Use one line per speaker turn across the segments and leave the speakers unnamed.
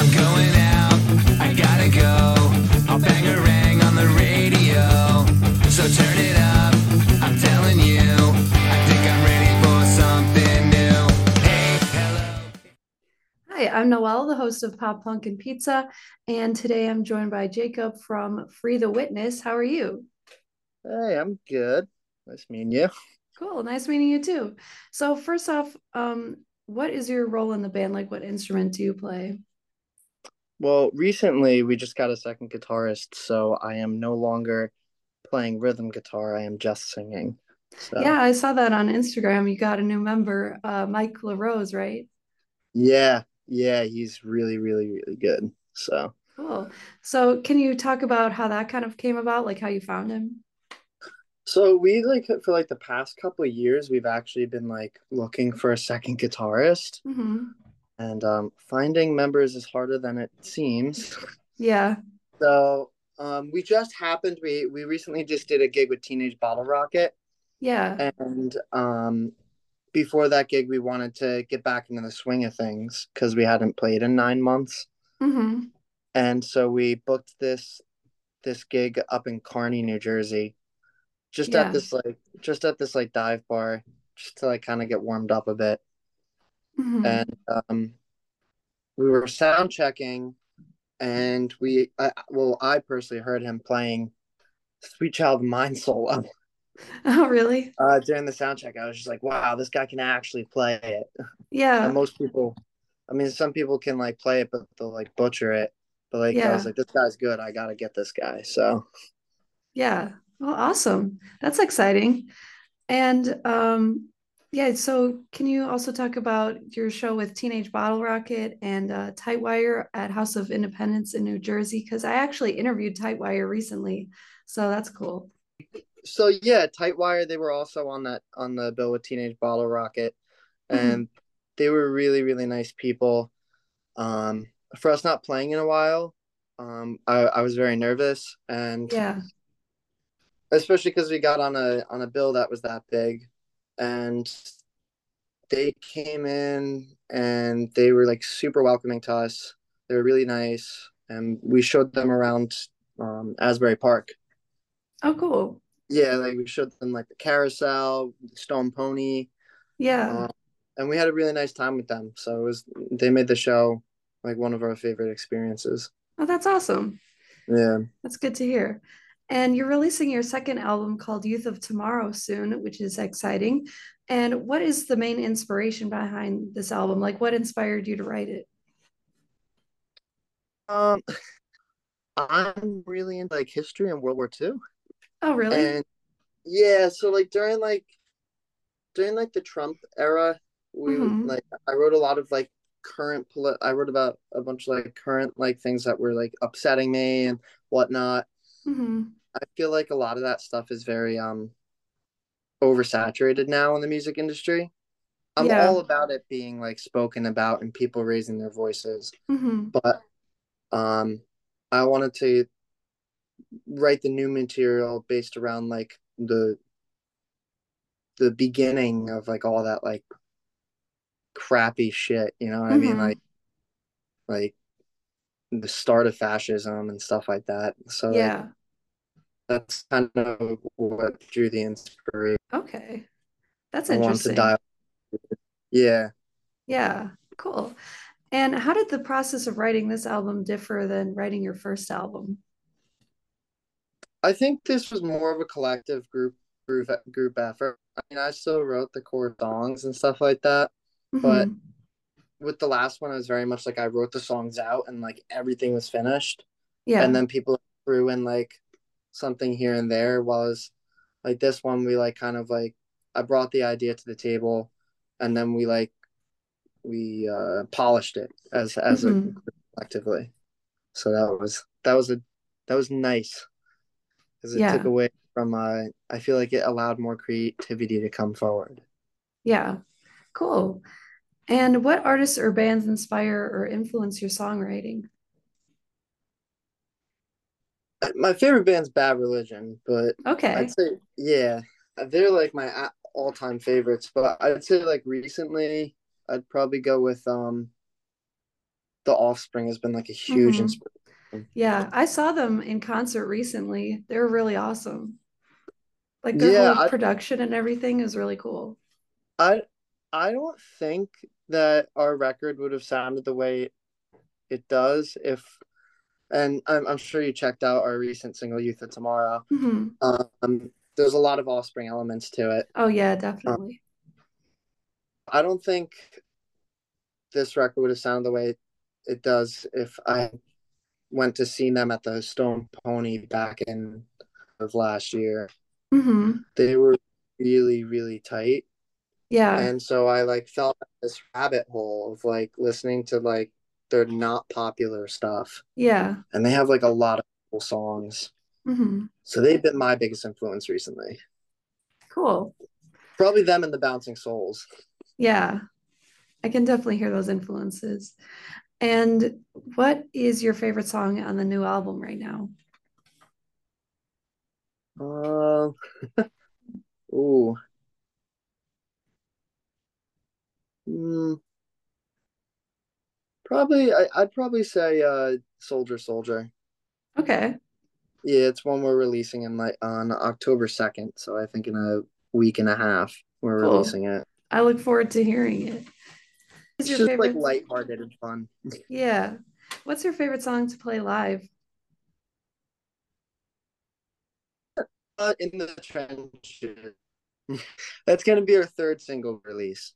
I'm going out, I gotta go. I'll bang a rang on the radio. So turn it up, I'm telling you. I think I'm ready for something new. Hey, hello.
Hi, I'm Noelle, the host of Pop Punk and Pizza, and today I'm joined by Jacob from Free the Witness. How are you?
Hey, I'm good. Nice meeting you.
Cool, nice meeting you too. So first off, um, what is your role in the band? Like, what instrument do you play?
Well, recently we just got a second guitarist, so I am no longer playing rhythm guitar. I am just singing. So
Yeah, I saw that on Instagram. You got a new member, uh, Mike LaRose, right?
yeah, yeah, he's really, really, really good. So
Cool. So can you talk about how that kind of came about, like how you found him?
so we like for like the past couple of years we've actually been like looking for a second guitarist
hmm
and um finding members is harder than it seems.
Yeah,
So um we just happened we we recently just did a gig with Teenage Bottle Rocket.
Yeah,
and um before that gig we wanted to get back into the swing of things because we hadn't played in nine months.
Hmm
and so we booked this this gig up in Kearny, New Jersey, just at this like just at this like dive bar, just to like kind of get warmed up a bit.
Hmm
And um, we were sound checking, and we I, well I personally heard him playing "Sweet Child of Mine" solo
Oh, really?
uh, during the sound check. I was just like, wow, this guy can actually play it. And
Yeah,
most people, I mean, some people can like play it, but they'll like butcher it. But like I was like, this guy's good. I gotta get this guy. So
Yeah. Well, awesome. That's exciting. And um, yeah, so can you also talk about your show with Teenage Bottle Rocket and uh, Tightwire at House of Independence in New Jersey? Because I actually interviewed Tightwire recently, so that's cool.
so yeah, Tightwire, they were also on that on the bill with Teenage Bottle Rocket,
Mhm.
and they were really really nice people. Um, for us not playing in a while, um, I I was very nervous, and
Yeah.
especially because we got on a on a bill that was that big, and they came in and they were like super welcoming to us. They were really nice, and we showed them around um, Asbury Park.
Oh, cool.
Yeah, like we showed them like the carousel, Stone Pony,
Yeah.
uh, and we had a really nice time with them. So it was they made the show like one of our favorite experiences.
Oh, that's awesome.
Yeah.
That's good to hear. And you're releasing your second album called Youth of Tomorrow soon, which is exciting. And what is the main inspiration behind this album? Like, what inspired you to write it?
Um, I'm really into like history and World War Two,
Oh, really?
and yeah, so like during like during like the Trump era, we
hmm
like I wrote a lot of like current polit- I wrote about a bunch of like current like things that were like upsetting me and whatnot.
Hmm
I feel like a lot of that stuff is very um oversaturated now in the music industry. I'm
Yeah.
all about it being like spoken about and people raising their voices,
hmm
but um I wanted to write the new material based around like the the beginning of like all that like crappy shit, you know what I mean?
hmm
Like like the start of fascism and stuff like that. So
Yeah.
that's kind of what drew the inspiration.
Okay. That's
I
interesting.
dial. Yeah.
Yeah. Cool. And how did the process of writing this album differ than writing your first album?
I think this was more of a collective group group group effort. I mean, I still wrote the core songs and stuff like that, but
hmm
with the last one, it was very much like I wrote the songs out and like everything was finished,
Yeah.
and then people threw in like something here and there. Was like this one, we like kind of like I brought the idea to the table, and then we like we uh polished it as as a
hmm
group collectively. So that was that was a that was nice because it took away from uh I feel like it allowed more creativity to come forward.
Yeah. Cool. And what artists or bands inspire or influence your songwriting?
My favorite band's Bad Religion, but
okay, I'd
say yeah, they're like my all-time favorites. But I'd say like recently, I'd probably go with um the Offspring has been like a huge
Mhm.
inspiration.
Yeah, I saw them in concert recently. They're really awesome. Like their
Yeah,
whole
I,
production and everything is really cool.
I I don't think that our record would have sounded the way it does if and I'm I'm sure you checked out our recent single Youth of Tomorrow.
hmm
Um, there's a lot of Offspring elements to it.
Oh yeah,
Um,
definitely.
I don't think this record would have sounded the way it does if I went to see them at the Stone Pony back in of last year.
hmm
They were really, really tight.
Yeah,
And so I like fell this rabbit hole of like listening to like their not popular stuff.
yeah.
And they have like a lot of cool songs.
hmm
So they've been my biggest influence recently.
Cool.
Probably them and the Bouncing Souls.
Yeah, I can definitely hear those influences. And what is your favorite song on the new album right now?
Uh, ooh. Hmm. Probably I, I'd probably say uh Soldier Soldier.
Okay,
Yeah, it's one we're releasing in like on October 2nd, so I think in a week and a half we're
cool.
releasing it.
I look forward to hearing it. What's
It's just like lighthearted and fun.
Yeah. What's your favorite song to play live?
Uh, in the trenches. That's gonna be our third single release.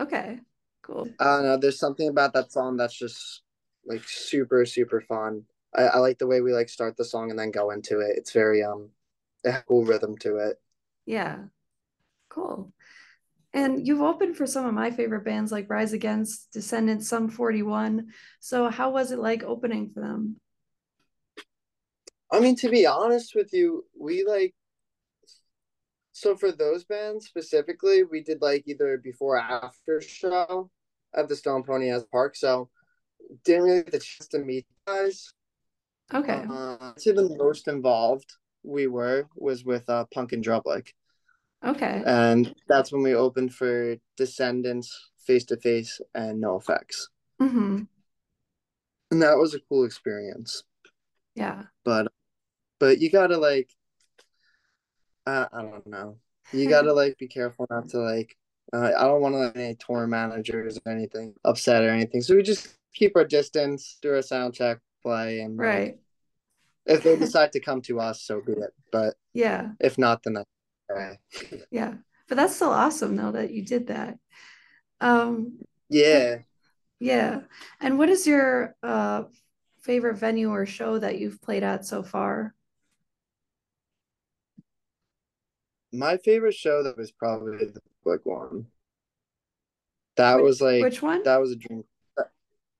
Okay, cool.
I don't know, there's something about that song that's just like super, super fun. I, I like the way we like start the song and then go into it. It's very um a cool rhythm to it.
Yeah, cool. And you've opened for some of my favorite bands like Rise Against, Descendents, Sum 41. So how was it like opening for them?
I mean, to be honest with you, we like so for those bands specifically, we did like either before or after show at the Stone Pony Asbury Park. So didn't really get the chance to meet guys.
Okay.
Uh, to the most involved we were was with uh, Punk in Drublic,
Okay.
and that's when we opened for Descendents, Face to Face, and NOFX,
Mm-hmm.
and that was a cool experience.
Yeah.
But but you gotta like, uh, I don't know, you gotta like be careful not to like. Uh, I don't want to let any tour managers or anything upset or anything, so we just keep our distance, do our sound check, play, and like,
Right.
if they decide to come to us, so be it. But
Yeah.
if not, then that's okay.
Yeah. But that's still awesome though that you did that. Um,
Yeah.
yeah. And what is your uh favorite venue or show that you've played at so far?
My favorite show that was probably the Public one. That
Which,
was like
which one?
that was a dream.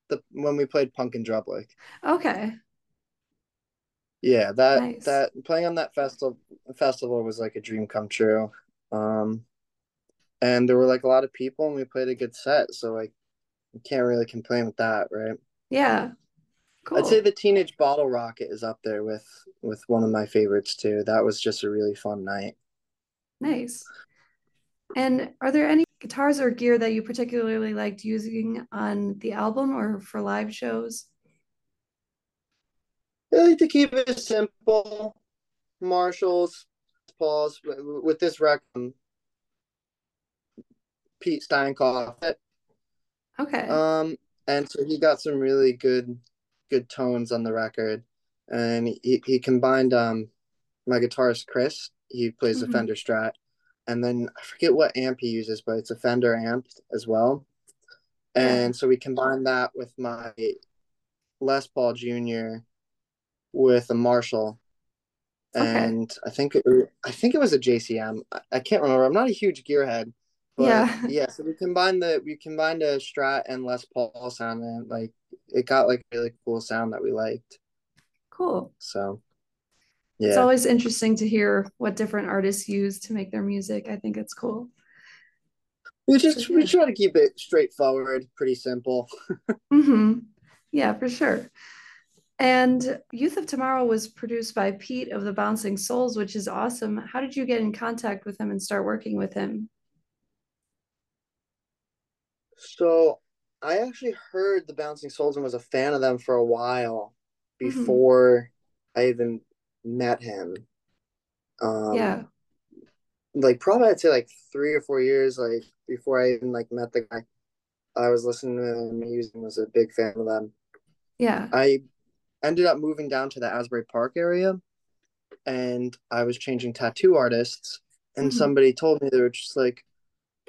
The when we played Punk in Drublic.
Okay.
Yeah, that
Nice.
that playing on that festival festival was like a dream come true. Um and there were like a lot of people and we played a good set, so like you can't really complain with that, right?
Yeah. Cool.
I'd say the Teenage Bottle Rocket is up there with with one of my favorites too. That was just a really fun night.
Nice. And are there any guitars or gear that you particularly liked using on the album or for live shows?
I like to keep it simple. Marshalls, Pauls with, this record. Pete Steinkopf.
Okay.
Um, and so he got some really good, good tones on the record, and he he combined um, my guitarist Chris. He plays a
Mhm.
Fender Strat, and then I forget what amp he uses, but it's a Fender amp as well.
Yeah.
And so we combined that with my Les Paul Jr. with a Marshall,
Okay.
and I think it, I think it was a JCM. I, I can't remember. I'm not a huge gearhead, but
Yeah.
yeah. So we combined the we combined a Strat and Les Paul sound, and like it got like a really cool sound that we liked.
Cool.
So
It's always interesting to hear what different artists use to make their music. I think it's cool.
we just we try to keep it straightforward, pretty simple.
hmm Yeah, for sure. And Youth of Tomorrow was produced by Pete of the Bouncing Souls, which is awesome. How did you get in contact with him and start working with him?
So I actually heard the Bouncing Souls and was a fan of them for a while
Mhm.
before I even met him. Um,
yeah.
like probably I'd say like three or four years like before I even like met the guy. I was listening to them music and was a big fan of them.
Yeah.
I ended up moving down to the Asbury Park area and I was changing tattoo artists and
Mhm.
somebody told me they were just like,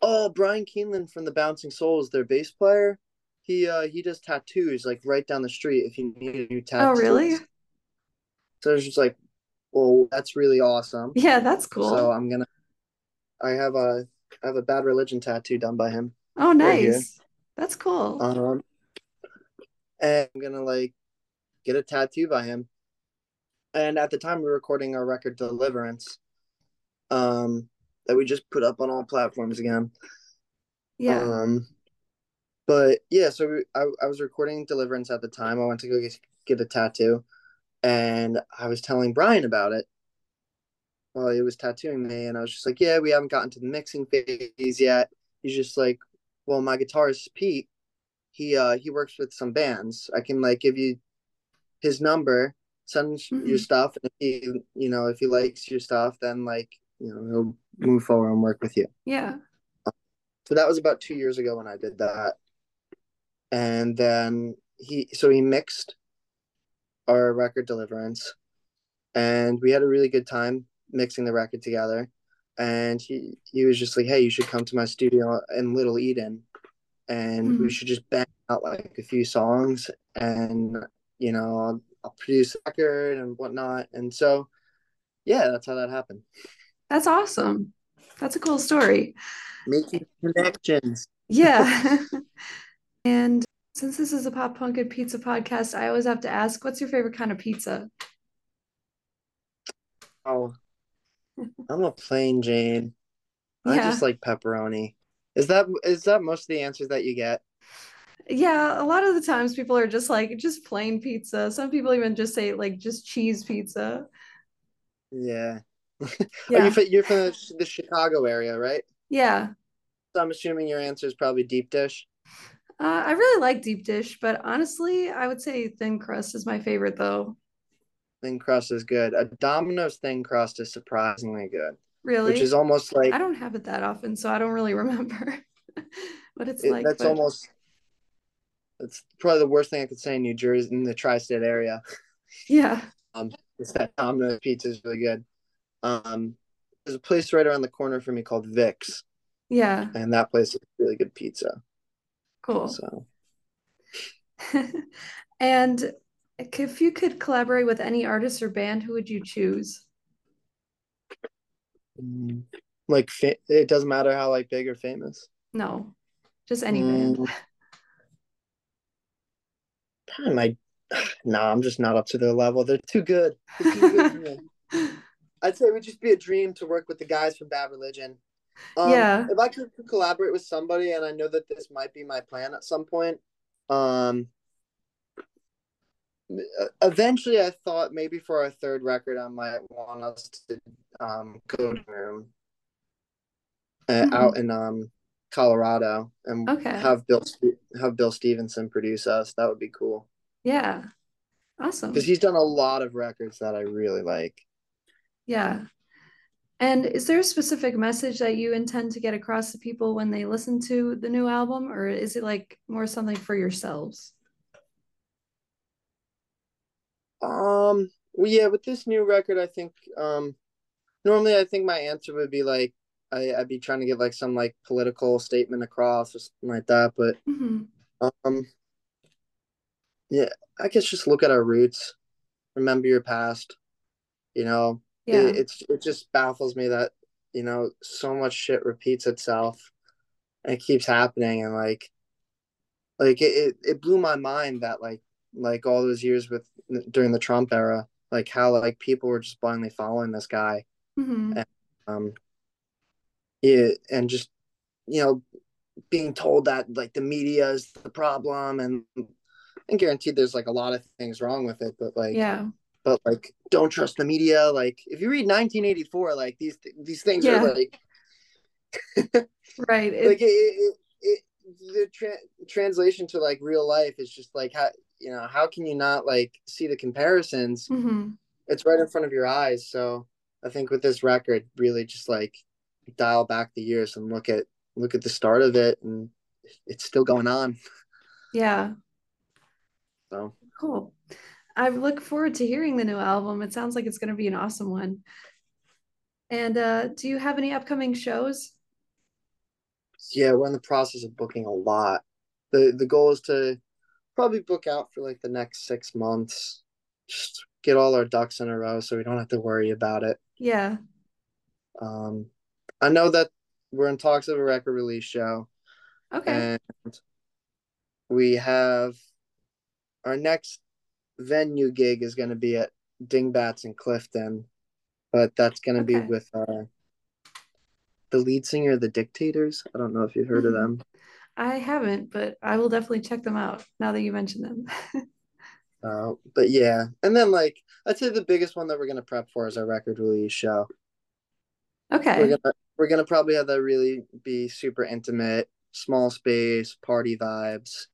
Oh, Bryan Kienlen from the Bouncing Souls, their bass player. He uh he does tattoos like right down the street if you need a new tattoo.
Oh, really?
So I was just like, Well, that's really awesome.
Yeah, that's cool.
So I'm gonna I have a I have a bad religion tattoo done by him.
oh,
right
nice. That's cool.
Um, and I'm gonna like get a tattoo by him. And at the time, we were recording our record Deliverance, um, that we just put up on all platforms again.
yeah.
Um, but yeah, so we, I I was recording Deliverance at the time. I went to go get, get a tattoo, and I was telling Brian about it. While he was tattooing me, and I was just like, "Yeah, we haven't gotten to the mixing phase yet." He's just like, "Well, my guitarist Pete, he uh he works with some bands. I can like give you his number, send your
Mhm.
stuff, and if he you know if he likes your stuff, then like you know he'll move forward and work with you."
yeah.
So that was about two years ago when I did that. And then he, so he mixed our record Deliverance, and we had a really good time mixing the record together. And he, he was just like, "Hey, you should come to my studio in Little Eden, and we
Mhm.
should just bang out like a few songs, and you know, I'll, I'll produce a record and whatnot." And so, yeah, that's how that happened.
That's awesome. That's a cool story.
Making connections.
Yeah. And since this is a pop punk and pizza podcast, I always have to ask, what's your favorite kind of pizza?
Oh, I'm a plain Jane. I
Yeah.
just like pepperoni. Is that is that most of the answers that you get?
Yeah, a lot of the times people are just like just plain pizza. Some people even just say like just cheese pizza.
Yeah.
Yeah.
you you're from the Chicago area, right?
Yeah.
So I'm assuming your answer is probably deep dish.
Uh, I really like deep dish, but honestly, I would say thin crust is my favorite though.
Thin crust is good. A Domino's thin crust is surprisingly good,
Really?
which is almost like
I don't have it that often, so I don't really remember what it's
it-
like.
that's
but
almost that's probably the worst thing I could say in New Jersey in the tri-state area.
yeah.
Um, is that Domino's pizza is really good. Um, there's a place right around the corner from me called Vic's,
Yeah.
and that place is really good pizza.
Cool.
So
And if you could collaborate with any artist or band, who would you choose?
mm, like it doesn't matter how like big or famous.
No, just any band.
Mm. Probably my no, I'm just not up to their level. They're too good. They're too good. I'd say it would just be a dream to work with the guys from Bad Religion. Um,
Yeah.
If I could collaborate with somebody, and I know that this might be my plan at some point, um, eventually I thought maybe for our third record, I might want us to um, go to room uh,
Mhm.
out in um, Colorado and
Okay.
have Bill have Bill Stevenson produce us. That would be cool
Yeah. Awesome.
because he's done a lot of records that I really like.
Yeah. And is there a specific message that you intend to get across to people when they listen to the new album, or is it like more something for yourselves?
Um, well, yeah, with this new record, I think um, normally I think my answer would be like I, I'd be trying to get like some like political statement across or something like that, but
hmm
um, yeah, I guess just look at our roots, remember your past. You know,
Yeah.
it, it's it just baffles me that you know so much shit repeats itself, and it keeps happening, and like, like it it, blew my mind that like like all those years with during the Trump era, like how like people were just blindly following this guy,
hmm
um, yeah, and just you know being told that like the media is the problem, and and guaranteed there's like a lot of things wrong with it, but like
Yeah.
But like don't trust the media like if you read 1984 like these these things
Yeah.
are like
Right. It-
like it, it, it, the tra- translation to like real life is just like how you know how can you not like see the comparisons?
hmm
It's right in front of your eyes. So I think with this record, really just like dial back the years and look at look at the start of it, and it's still going on.
Yeah.
So
Cool. I look forward to hearing the new album. It sounds like it's going to be an awesome one. And uh, do you have any upcoming shows?
yeah, we're in the process of booking a lot. the The goal is to probably book out for like the next six months. Just get all our ducks in a row so we don't have to worry about it.
Yeah.
Um, I know that we're in talks of a record release show,
Okay.
and we have our next venue gig is going to be at Dingbatz in Clifton, but that's going to be with uh, the lead singer of the Dictators. I don't know if you've heard of
Mhm.
them.
I haven't, but I will definitely check them out now that you mention them.
Uh, but yeah, and then like I'd say the biggest one that we're gonna prep for is our record release show. Okay. We're
Okay.
gonna we're gonna probably have that really be super intimate, small space, party vibes.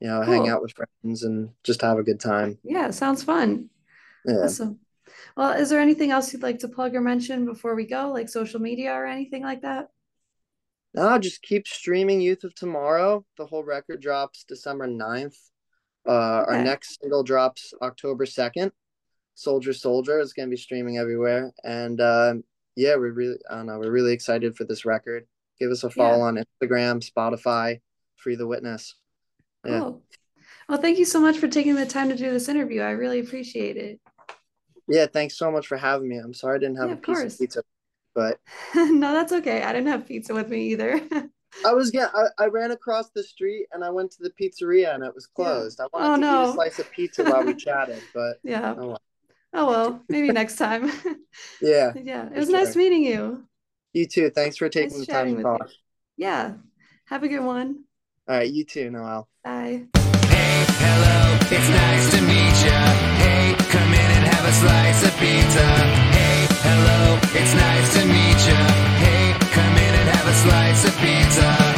You know, hang out with friends and just have a good time.
Yeah, sounds fun.
Yeah.
Awesome. Well, is there anything else you'd like to plug or mention before we go, like social media or anything like that?
No, just keep streaming Youth of Tomorrow. The whole record drops December 9th. Uh, our next single drops October 2nd. Soldier Soldier is going to be streaming everywhere. And um, yeah, we're really, I don't know, we're really excited for this record. Give us a follow
Yeah.
on Instagram, Spotify, Free the Witness. Yeah.
Cool. Well, thank you so much for taking the time to do this interview. I really appreciate it.
Yeah, thanks so much for having me. I'm sorry I didn't have
Yeah,
a piece
course.
of pizza, but
No, that's okay. I didn't have pizza with me either.
I was getting, I, I ran across the street and I went to the pizzeria and it was
Yeah.
closed. I wanted
Oh,
to eat
no.
a slice of pizza while we chatted, but
Yeah.
oh well.
Oh, well, maybe next time.
Yeah,
Yeah. It was nice meeting you.
you too. Thanks for taking
Nice
the time to
you.
talk.
Yeah. Have a good one.
All right, you too, Noel.
Bye.
Hey, hello, it's nice to meet. Hey, come in and have a slice of pizza. Hey, hello, it's nice to meet. Hey, come in and have a slice of pizza.